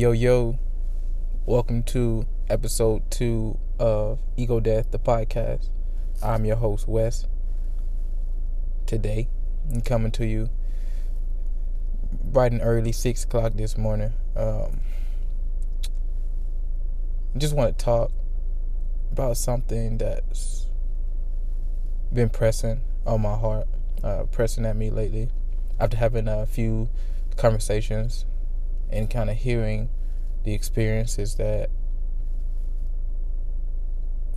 Yo, yo, welcome to episode two of Ego Death, the podcast. I'm your host, Wes. Today, I'm coming to you bright and early, 6 o'clock this morning. Um, just want to talk about something that's been pressing on my heart, uh, pressing at me lately after having a few conversations and kind of hearing the experiences that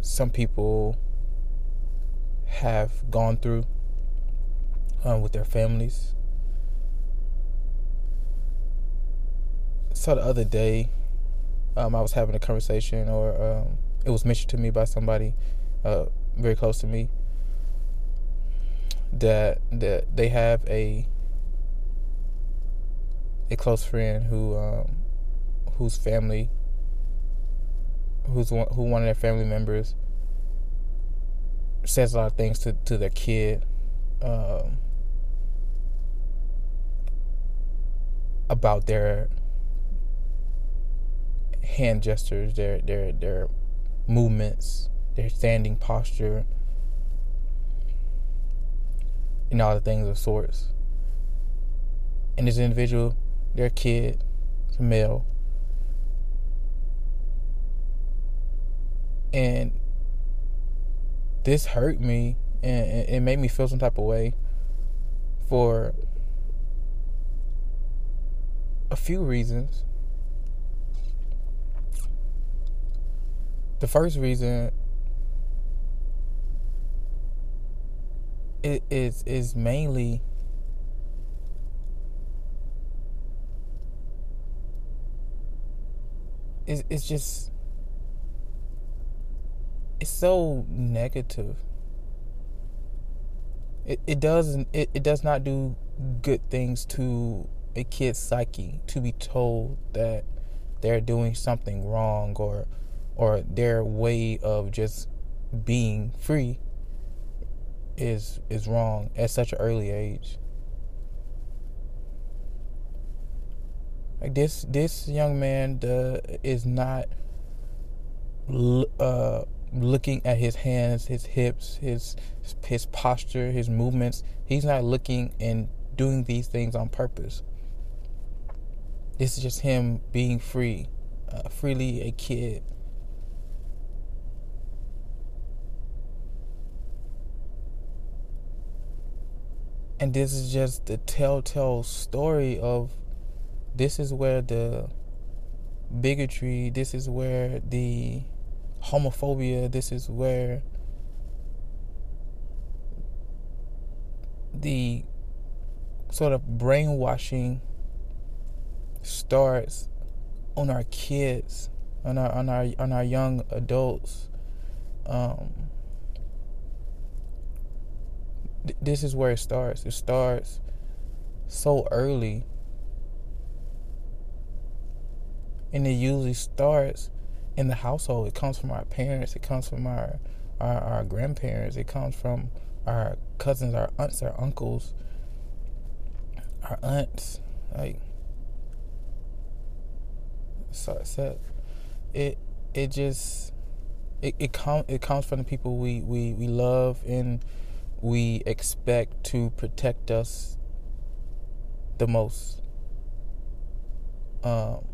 some people have gone through um, with their families. So the other day, um, I was having a conversation, or um, it was mentioned to me by somebody uh, very close to me that that they have a a close friend who um, whose family who's one, who one of their family members says a lot of things to, to their kid um, about their hand gestures, their their their movements, their standing posture, and all the things of sorts. And this individual their kid, a male. And this hurt me and it made me feel some type of way for a few reasons. The first reason is is mainly it's, it's just it's so negative. It, it does it, it does not do good things to a kid's psyche to be told that they're doing something wrong or or their way of just being free is is wrong at such an early age Like this, this young man uh, is not uh, looking at his hands, his hips, his his posture, his movements. He's not looking and doing these things on purpose. This is just him being free, uh, freely a kid. And this is just the telltale story of this is where the bigotry, this is where the homophobia, this is where the sort of brainwashing starts on our kids, on our on our on our young adults. Um, th- this is where it starts. It starts so early and it usually starts in the household. It comes from our parents. It comes from our our, our grandparents. It comes from our cousins, our aunts, our uncles, our aunts. Like so said, it it just it it com- it comes from the people we, we, we love and we expect to protect us the most. Um,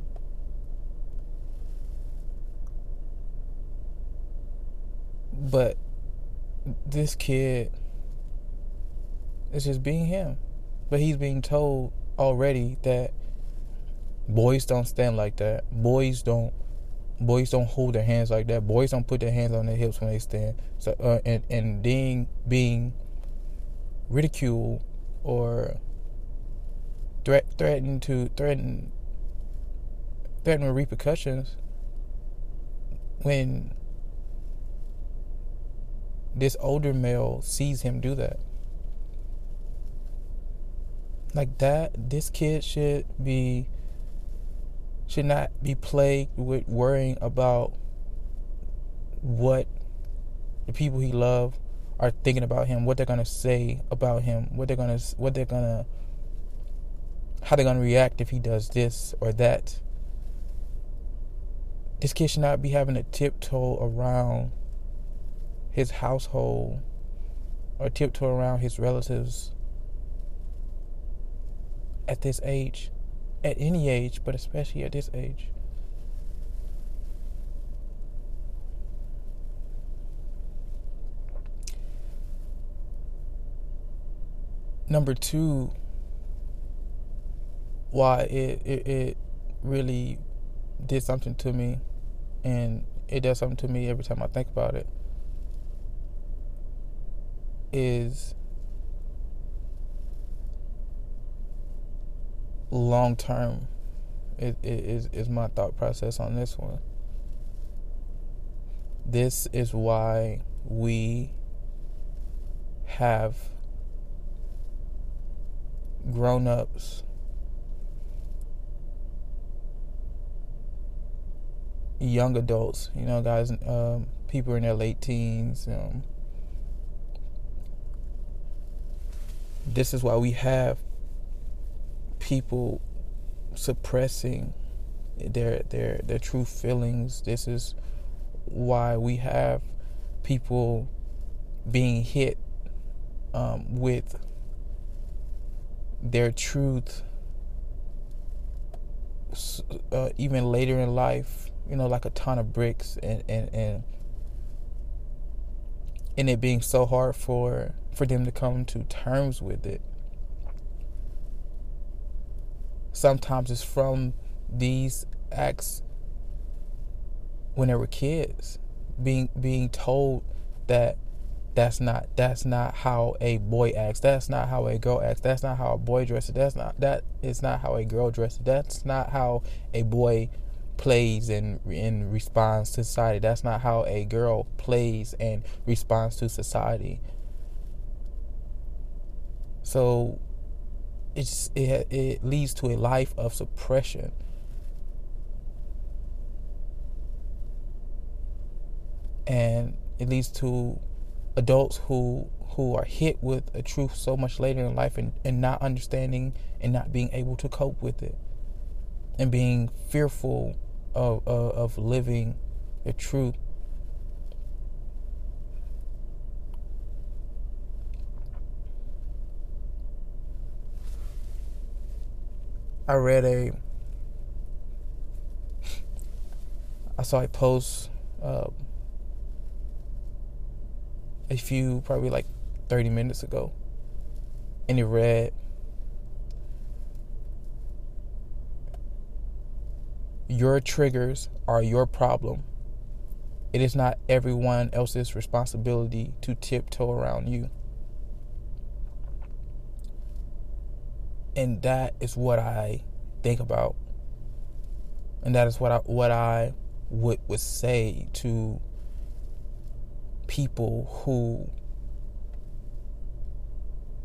But this kid is just being him. But he's being told already that boys don't stand like that. Boys don't boys don't hold their hands like that. Boys don't put their hands on their hips when they stand. So uh, and and being being ridiculed or threat threatened to threaten threaten with repercussions when this older male sees him do that. Like that, this kid should be should not be plagued with worrying about what the people he loves are thinking about him, what they're gonna say about him, what they're gonna what they're gonna how they're gonna react if he does this or that. this kid should not be having to tiptoe around his household or tiptoe around his relatives at this age, at any age, but especially at this age. Number two, why it, it, it really did something to me and it does something to me every time I think about it is long term is is my thought process on this one this is why we have grown-ups young adults, you know, guys, um, people in their late teens. Um, this is why we have people suppressing their their their true feelings. This is why we have people being hit um, with their truth uh, even later in life you know, like a ton of bricks and and and and it being so hard for for them to come to terms with it. Sometimes it's from these acts when they were kids, being being told that that's not that's not how a boy acts. That's not how a girl acts. That's not how a boy dresses. That's not that is not how a girl dresses. That's not how a boy plays and in responds to society. That's not how a girl plays and responds to society. So it's it, it leads to a life of suppression. And it leads to adults who who are hit with a truth so much later in life and, and not understanding and not being able to cope with it and being fearful of, of, of living the truth. I read a, I saw a post uh, a few, probably like 30 minutes ago, and it read, Your triggers are your problem. It is not everyone else's responsibility to tiptoe around you. And that is what I think about. And that is what I what I would would say to people who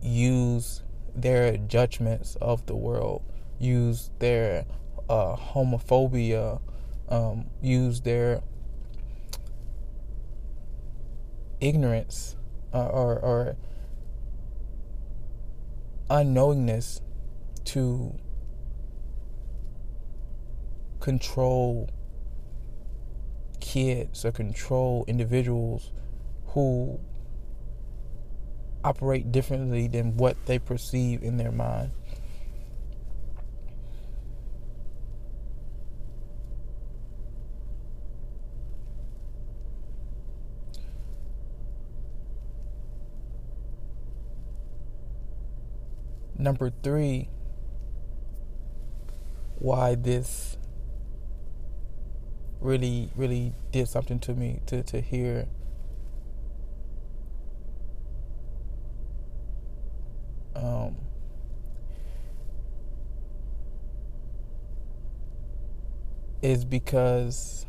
use their judgments of the world, use their uh, homophobia, um, use their ignorance uh, or, or unknowingness to control kids or control individuals who operate differently than what they perceive in their mind. Number three, why this really, really did something to me to, to hear um, is because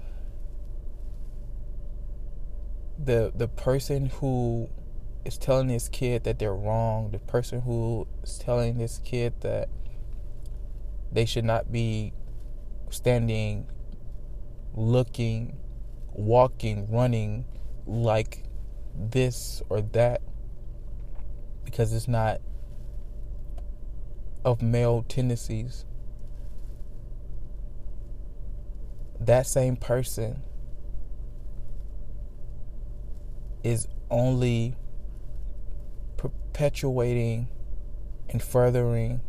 the the person who is telling this kid that they're wrong, the person who is telling this kid that they should not be standing, looking, walking, running like this or that because it's not of male tendencies. that same person is only perpetuating and furthering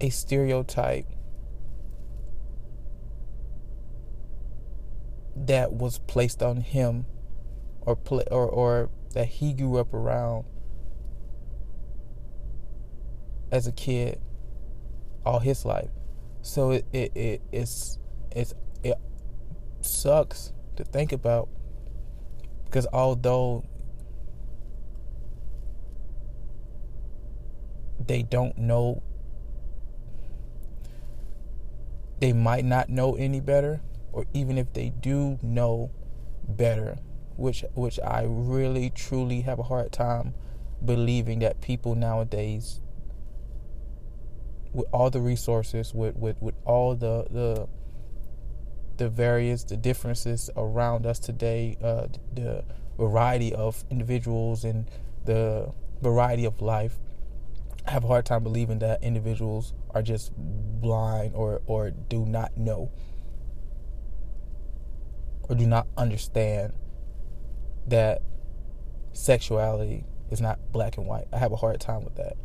a stereotype that was placed on him or play, or or that he grew up around as a kid all his life. So it, it, it it's it's it sucks to think about because although they don't know they might not know any better or even if they do know better which which I really truly have a hard time believing that people nowadays with all the resources with with, with all the the the various the differences around us today uh, the variety of individuals and the variety of life I have a hard time believing that individuals are just blind or or do not know or do not understand that sexuality is not black and white. I have a hard time with that.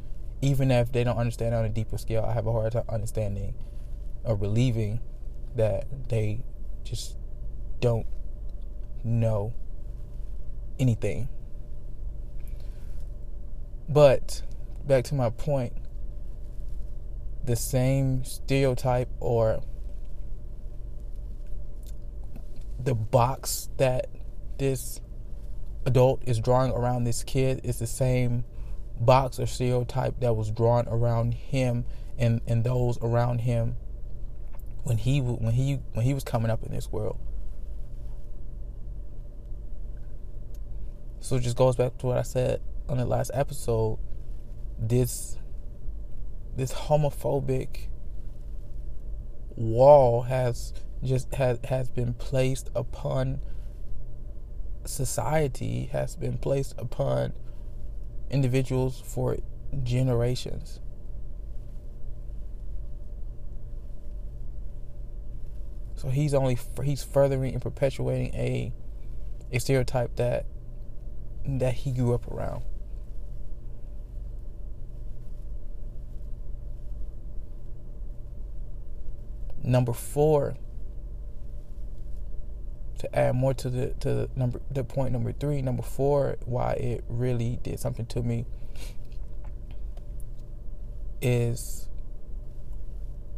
Even if they don't understand on a deeper scale, I have a hard time understanding or believing that they just don't know anything. But back to my point, the same stereotype or the box that this adult is drawing around this kid is the same box or stereotype that was drawn around him and, and those around him when he when he when he was coming up in this world. So it just goes back to what I said on the last episode. This this homophobic wall has just has has been placed upon society has been placed upon individuals for generations. So he's only he's furthering and perpetuating a a stereotype that that he grew up around. Number four, to add more to the to the number the point number three, number four, why it really did something to me is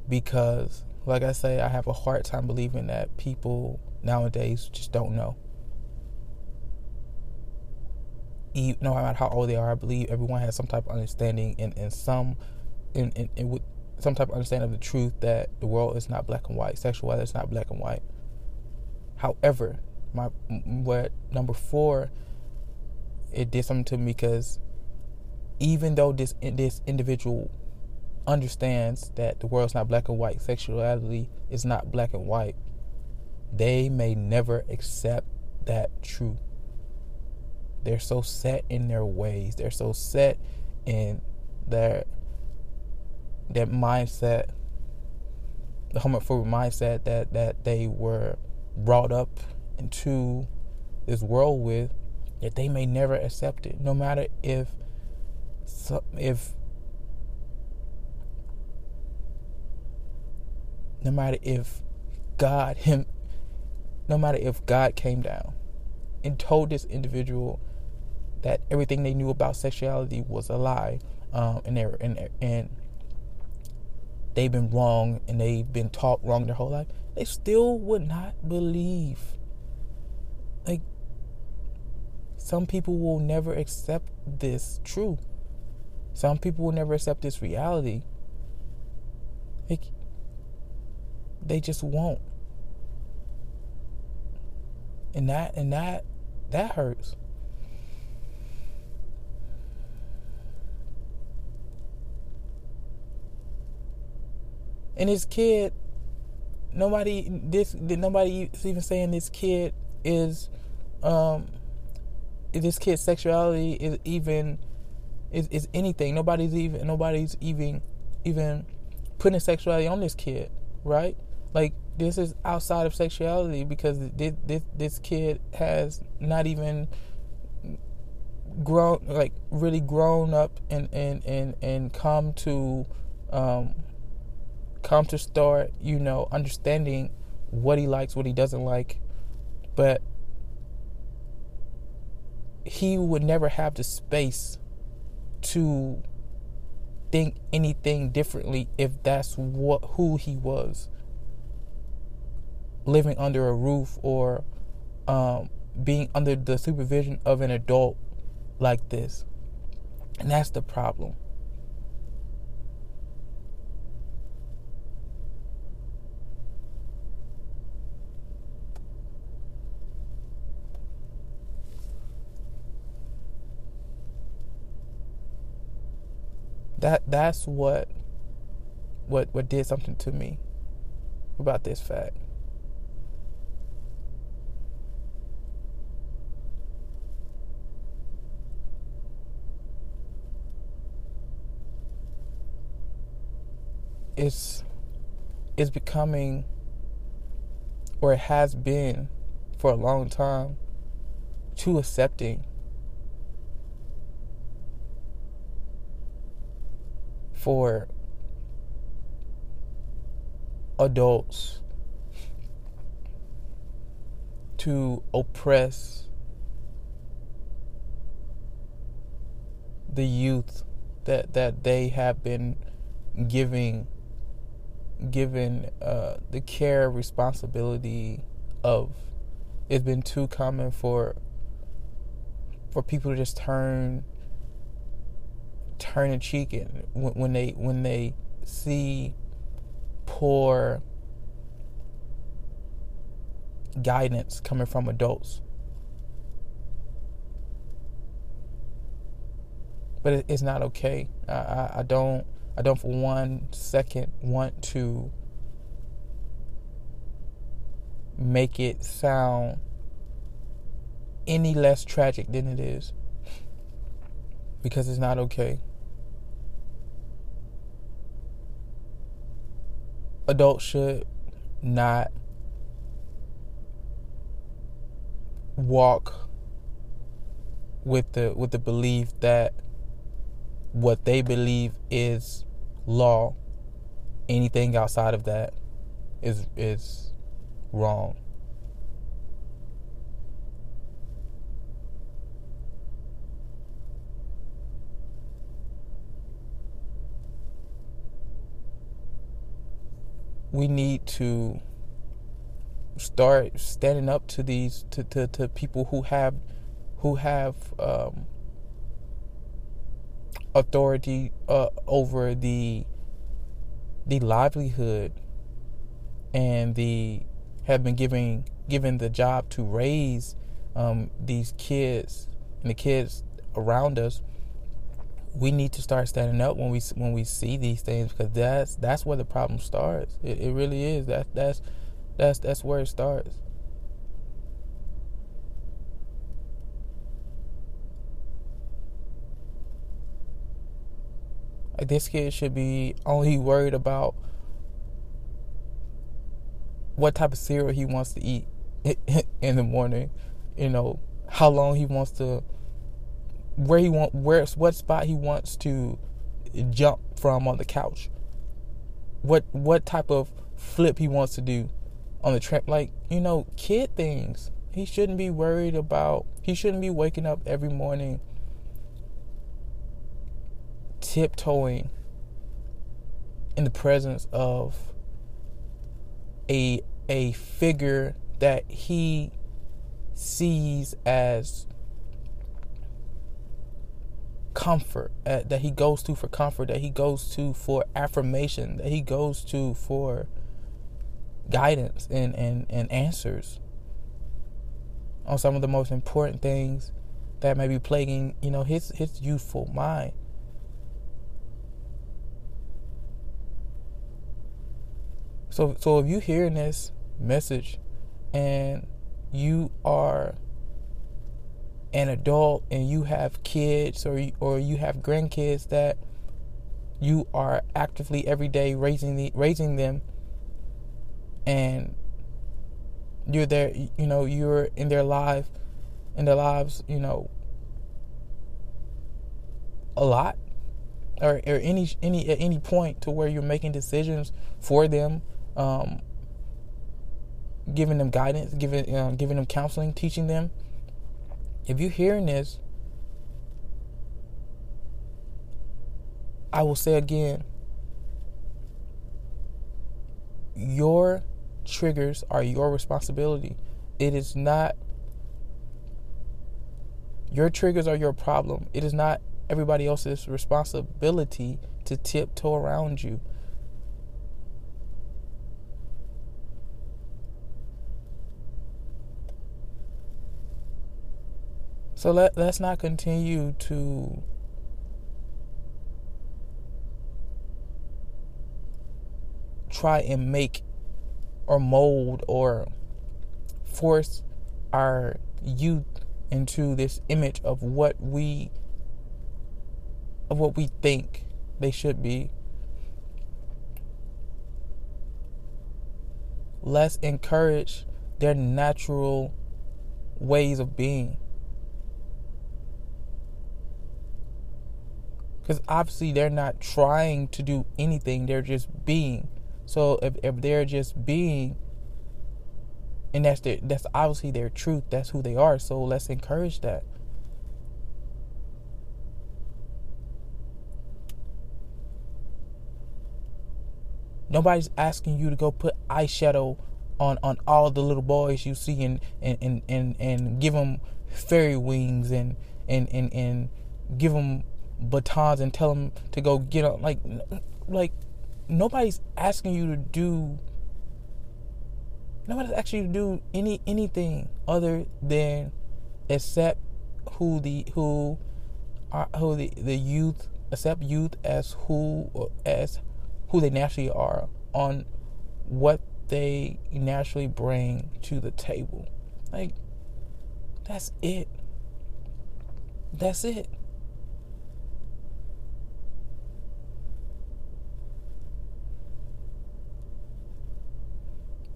because like I say, I have a hard time believing that people nowadays just don't know. no matter how old they are, I believe everyone has some type of understanding and, and some in, in, in with some type of understanding of the truth that the world is not black and white, sexuality is not black and white. However, my what number four, it did something to me because even though this this individual understands that the world's not black and white, sexuality is not black and white, they may never accept that truth. They're so set in their ways. They're so set in their that mindset, the homophobic mindset that that they were brought up into this world with that they may never accept it. No matter if if no matter if God him no matter if God came down and told this individual that everything they knew about sexuality was a lie um, and they were, and, and they've been wrong and they've been taught wrong their whole life they still would not believe. Like, some people will never accept this truth. Some people will never accept this reality. Like, they just won't. And that, and that, that hurts. And this kid nobody this nobody even saying this kid is um this kid's sexuality is even is, is anything nobody's even nobody's even even putting sexuality on this kid, right? Like this is outside of sexuality because this this, this kid has not even grown like really grown up and and and and come to um come to start you know understanding what he likes what he doesn't like. But he would never have the space to think anything differently if that's what who he was. Living under a roof or um, being under the supervision of an adult like this. And that's the problem that that's what what what did something to me about this fact. It's it's becoming or it has been for a long time too accepting for adults to oppress the youth that that they have been giving given uh, the care responsibility of. It's been too common for for people to just turn turn a cheek in when, they when they see poor guidance coming from adults. But it, it's not okay. I, I, I don't I don't for one second want to make it sound any less tragic than it is because it's not okay. Adults should not walk with the with the belief that what they believe is law anything outside of that is is wrong we need to start standing up to these to, to, to people who have who have um, authority uh, over the the livelihood and the have been given given the job to raise um, these kids and the kids around us we need to start standing up when we when we see these things because that's that's where the problem starts. It, it really is. That that's that's that's where it starts. Like this kid should be only worried about what type of cereal he wants to eat in the morning. You know how long he wants to where he want where what spot he wants to jump from on the couch. What what type of flip he wants to do on the track like, you know, kid things. He shouldn't be worried about he shouldn't be waking up every morning tiptoeing in the presence of a a figure that he sees as comfort uh, that he goes to for comfort, that he goes to for affirmation, that he goes to for guidance and, and, and answers on some of the most important things that may be plaguing, you know, his his youthful mind. So so if you hearing this message and you are an adult and you have kids or or you have grandkids that you are actively every day raising the raising them and you're there you know you're in their life in their lives you know a lot or, or any any at any point to where you're making decisions for them um, giving them guidance giving uh, giving them counseling teaching them if you're hearing this I will say again your triggers are your responsibility. It is not your triggers are your problem. It is not everybody else's responsibility to tiptoe around you. So let let's not continue to try and make or mold or force our youth into this image of what we of what we think they should be. Let's encourage their natural ways of being because obviously they're not trying to do anything they're just being so if, if they're just being and that's their that's obviously their truth, that's who they are. So let's encourage that. Nobody's asking you to go put eyeshadow on on all the little boys you see and and and and, and give them fairy wings and and and and give them batons and tell them to go get on like like nobody's asking you to do nobody's asking you to do any anything other than accept who the who are who the, the youth accept youth as who as who they naturally are on what they naturally bring to the table. Like that's it. That's it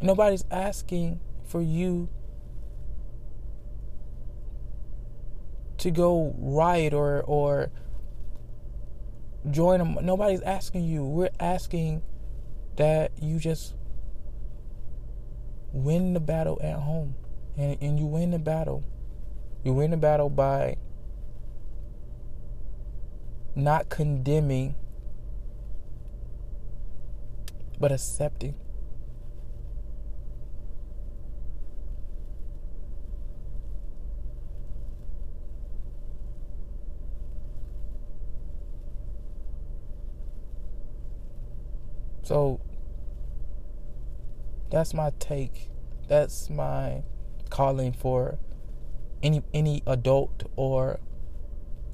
Nobody's asking for you to go riot or or join them. Nobody's asking you. We're asking that you just win the battle at home. And and you win the battle. You win the battle by not condemning but accepting. So that's my take. That's my calling for any any adult or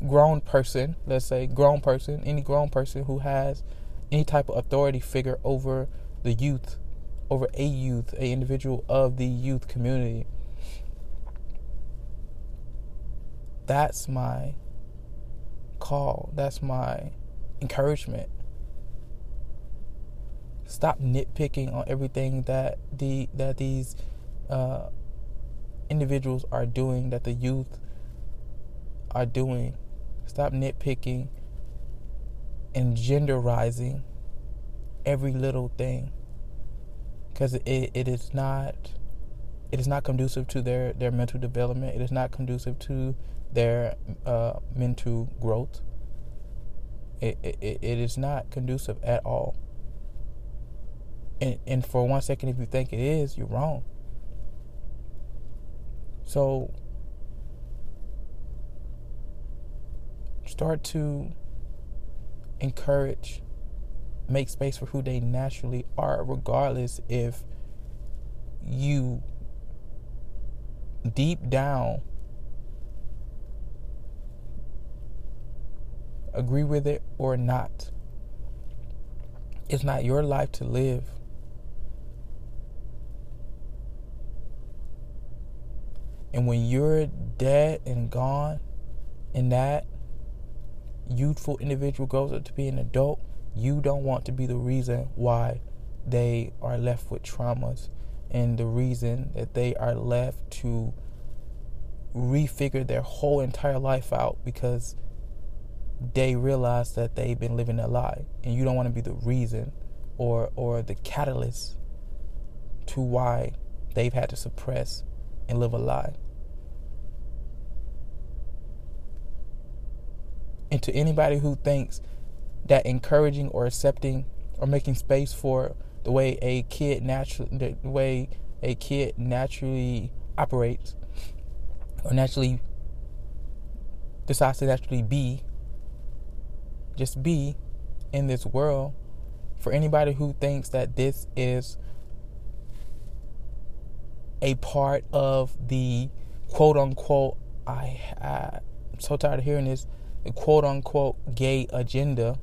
grown person, let's say grown person, any grown person who has any type of authority figure over the youth, over a youth, a individual of the youth community. That's my call. That's my encouragement stop nitpicking on everything that the that these uh, individuals are doing, that the youth are doing. Stop nitpicking and genderizing every little thing, because it, it is not it is not conducive to their their mental development. It is not conducive to their uh, mental growth. It, it it is not conducive at all. And, and for one second, if you think it is, you're wrong. So start to encourage, make space for who they naturally are, regardless if you deep down agree with it or not. It's not your life to live. And when you're dead and gone, and that youthful individual grows up to be an adult, you don't want to be the reason why they are left with traumas and the reason that they are left to refigure their whole entire life out because they realize that they've been living a lie. And you don't want to be the reason or or the catalyst to why they've had to suppress and live a lie. And to anybody who thinks that encouraging or accepting or making space for the way a kid naturally the way a kid naturally operates or naturally decides to naturally be just be in this world for anybody who thinks that this is a part of the quote unquote I, I I'm so tired of hearing this quote unquote gay agenda.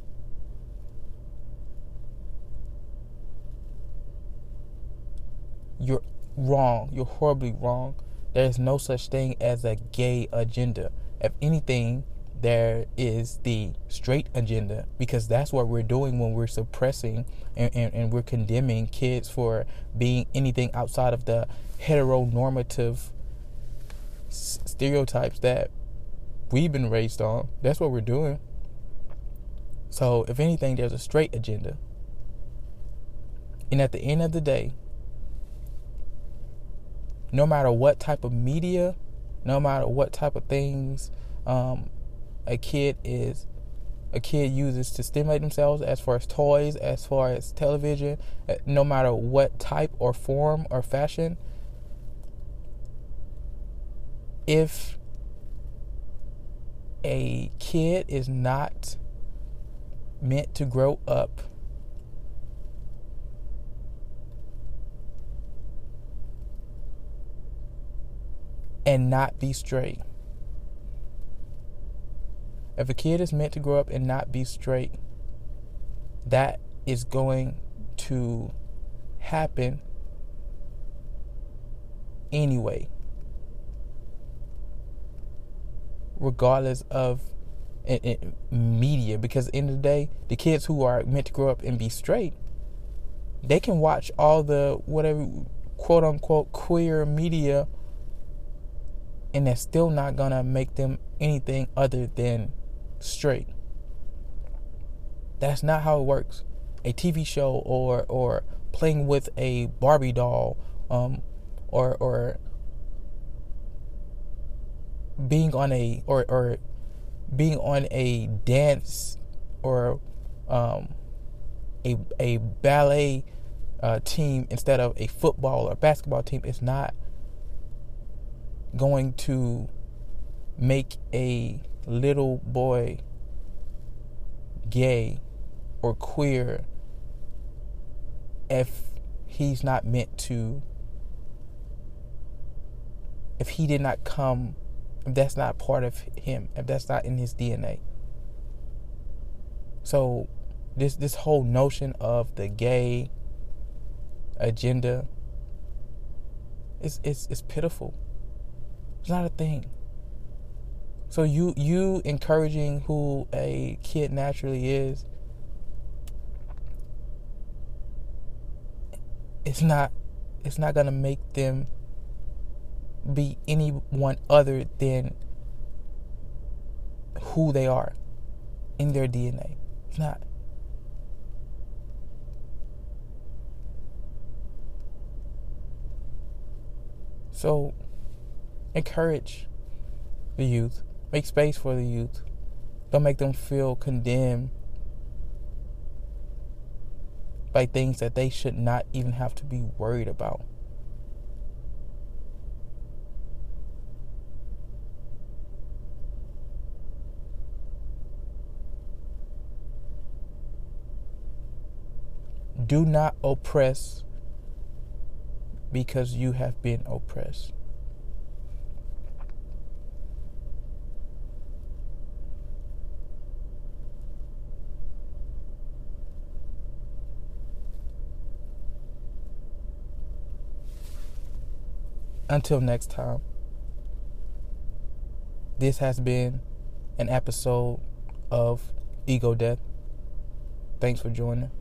You're wrong. You're horribly wrong. There's no such thing as a gay agenda. If anything there is the straight agenda because that's what we're doing when we're suppressing and, and, and we're condemning kids for being anything outside of the heteronormative stereotypes that we've been raised on. That's what we're doing. So, if anything, there's a straight agenda. And at the end of the day, no matter what type of media, no matter what type of things um, a kid is a kid uses to stimulate themselves as far as toys, as far as television, uh, no matter what type or form or fashion. If a kid is not meant to grow up and not be straight if a kid is meant to grow up and not be straight, that is going to happen anyway. Regardless of media, because at the end of the day, the kids who are meant to grow up and be straight, they can watch all the whatever quote unquote queer media, and that's still not gonna make them anything other than straight. That's not how it works. A TV show or or playing with a Barbie doll, um, or or being on a or or being on a dance or um, a a ballet uh, team instead of a football or basketball team is not going to make a little boy gay or queer if he's not meant to if he did not come if that's not part of him if that's not in his DNA so this this whole notion of the gay agenda is it's, it's pitiful. It's not a thing. So you you encouraging who a kid naturally is it's not it's not going to make them be anyone other than who they are in their DNA. It's not. So encourage the youth Make space for the youth. Don't make them feel condemned by things that they should not even have to be worried about. Do not oppress because you have been oppressed. Until next time, this has been an episode of Ego Death. Thanks for joining.